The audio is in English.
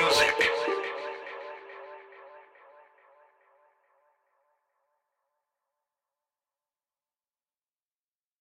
music.